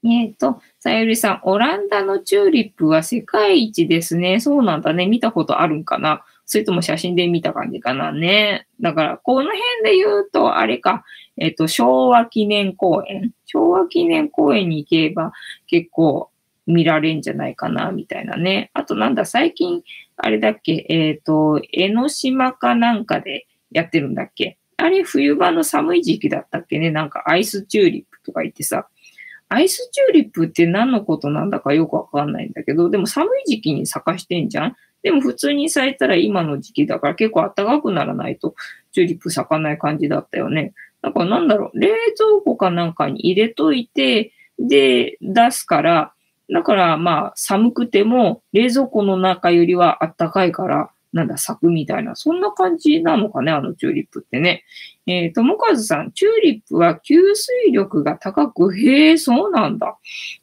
えっ、ー、と、さゆりさん、オランダのチューリップは世界一ですね。そうなんだね。見たことあるんかな。それとも写真で見た感じかなね。だから、この辺で言うと、あれか、えっ、ー、と、昭和記念公園。昭和記念公園に行けば結構見られんじゃないかな、みたいなね。あとなんだ、最近、あれだっけ、えっ、ー、と、江ノ島かなんかでやってるんだっけ。あれ、冬場の寒い時期だったっけね。なんかアイスチューリップとか言ってさ、アイスチューリップって何のことなんだかよくわかんないんだけど、でも寒い時期に咲かしてんじゃん？でも普通に咲いたら今の時期だから結構暖かくならないとチューリップ咲かない感じだったよね。だからなんだろう、冷蔵庫かなんかに入れといて、で、出すから、だからまあ寒くても冷蔵庫の中よりは暖かいから、なんだ、咲くみたいな、そんな感じなのかね、あのチューリップってね。えー、ともかずさん、チューリップは吸水力が高く、へえ、そうなんだ。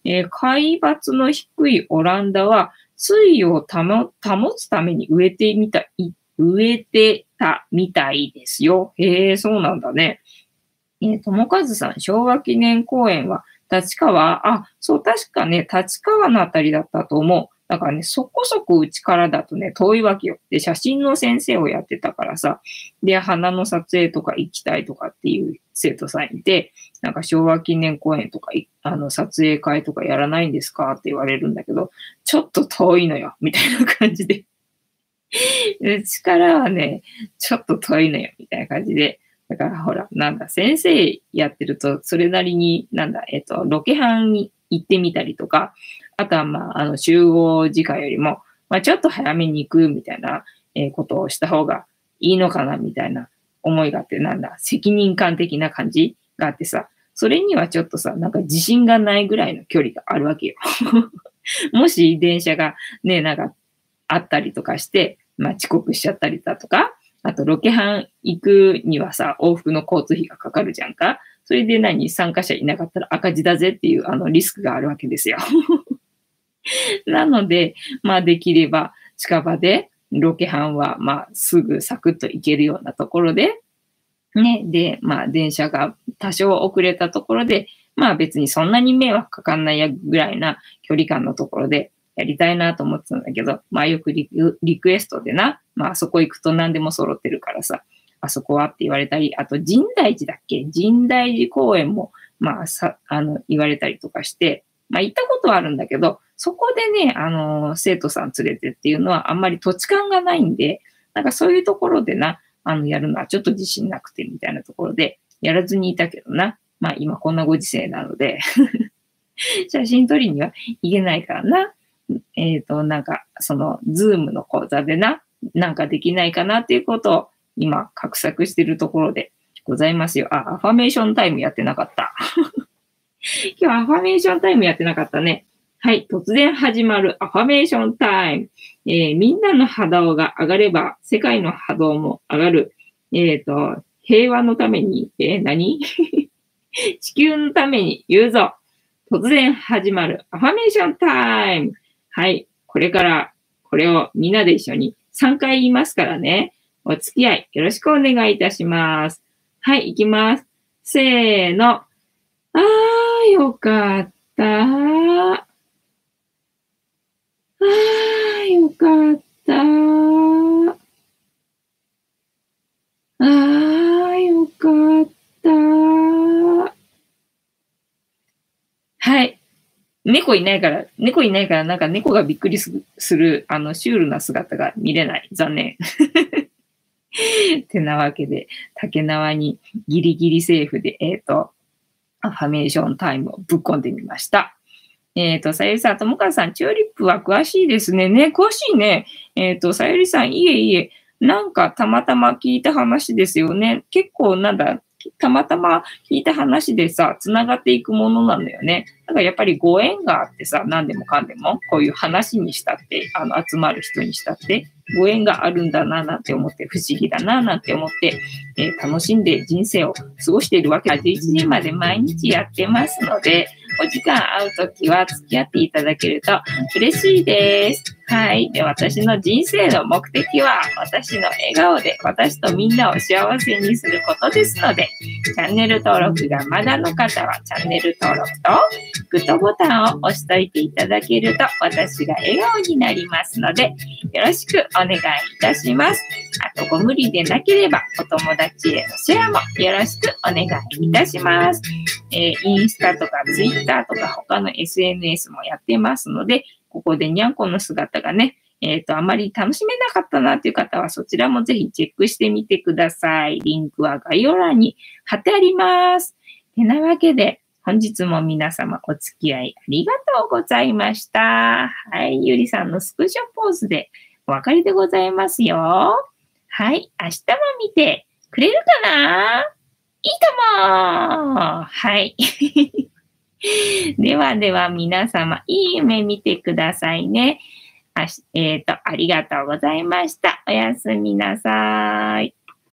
えー、海抜の低いオランダは、水位を保つために植えてみた、植えてたみたいですよ。へえ、そうなんだね。えー、ともかずさん、昭和記念公園は、立川、あ、そう、確かね、立川のあたりだったと思う。だからね、そこそこうちからだとね、遠いわけよ。で、写真の先生をやってたからさ、で、花の撮影とか行きたいとかっていう生徒さんいて、なんか昭和記念公園とか、あの、撮影会とかやらないんですかって言われるんだけど、ちょっと遠いのよ、みたいな感じで。で力はね、ちょっと遠いのよ、みたいな感じで。だからほら、なんだ、先生やってると、それなりに、なんだ、えっと、ロケハンに行ってみたりとか、あとは、まあ、あの、集合時間よりも、まあ、ちょっと早めに行くみたいな、えことをした方がいいのかな、みたいな思いがあって、なんだ、責任感的な感じがあってさ、それにはちょっとさ、なんか自信がないぐらいの距離があるわけよ。もし電車がね、なんかあったりとかして、まあ遅刻しちゃったりだとか、あとロケハン行くにはさ、往復の交通費がかかるじゃんか。それで何参加者いなかったら赤字だぜっていうあのリスクがあるわけですよ。なので、まあできれば近場でロケハンはまあすぐサクッと行けるようなところで、ね、で、まあ電車が多少遅れたところで、まあ別にそんなに迷惑かかんないやぐらいな距離感のところでやりたいなと思ってたんだけど、まあよくリクエストでな、まああそこ行くと何でも揃ってるからさ、あそこはって言われたり、あと神大寺だっけ？神大寺公園も、まあさ、あの、言われたりとかして、まあ行ったことはあるんだけど、そこでね、あの、生徒さん連れてっていうのはあんまり土地勘がないんで、なんかそういうところでな、あの、やるのはちょっと自信なくてみたいなところで、やらずにいたけどな。まあ今こんなご時世なので 写真撮りには行けないからな。えっ、ー、と、なんか、その、ズームの講座でな、なんかできないかなっていうことを今、画策してるところでございますよ。あ、アファメーションタイムやってなかった。今日アファメーションタイムやってなかったね。はい。突然始まるアファメーションタイム。えー、みんなの波動が上がれば、世界の波動も上がる。えっ、ー、と、平和のために、えー、何？地球のために言うぞ。突然始まるアファメーションタイム。はい。これから、これをみんなで一緒に3回言いますからね。お付き合いよろしくお願いいたします。はい、行きます。せーの。あー、よかった。あー、よかった。あー、よかった。はい。猫いないから、猫いないから、なんか猫がびっくりする、あの、シュールな姿が見れない。残念。てなわけで、竹縄にギリギリセーフで、えっ、ー、と、アファメーションタイムをぶっ込んでみました。えっ、ー、と、さゆりさん、ともかさん、チューリップは詳しいですね。ね、詳しいね。えっ、ー、と、さゆりさん、いえいえ、なんかたまたま聞いた話ですよね。結構なんだ、たまたま聞いた話でさ、繋がっていくものなんだよね。だからやっぱりご縁があってさ、何でもかんでも、こういう話にしたって、あの、集まる人にしたって、ご縁があるんだな、なんて思って、不思議だな、なんて思って、えー、楽しんで人生を過ごしているわけで、11時まで毎日やってますので、お時間合うときは付き合っていただけると嬉しいです。はい。で、私の人生の目的は、私の笑顔で私とみんなを幸せにすることですので、チャンネル登録がまだの方は、チャンネル登録とグッドボタンを押しといていただけると、私が笑顔になりますので、よろしくお願いいたします。あと、ご無理でなければ、お友達へのシェアもよろしくお願いいたします。えー、インスタとかツイッターとか他の SNS もやってますので、ここでにゃんこの姿がね、えっ、ー、と、あまり楽しめなかったなっていう方は、そちらもぜひチェックしてみてください。リンクは概要欄に貼ってあります。てなわけで、本日も皆様お付き合いありがとうございました。はい、ゆりさんのスクショポーズでお別れでございますよ。はい、明日も見てくれるかな？いいともはい。ではでは皆様、いい夢見てくださいね。あえっ、ー、と、ありがとうございました。おやすみなさい。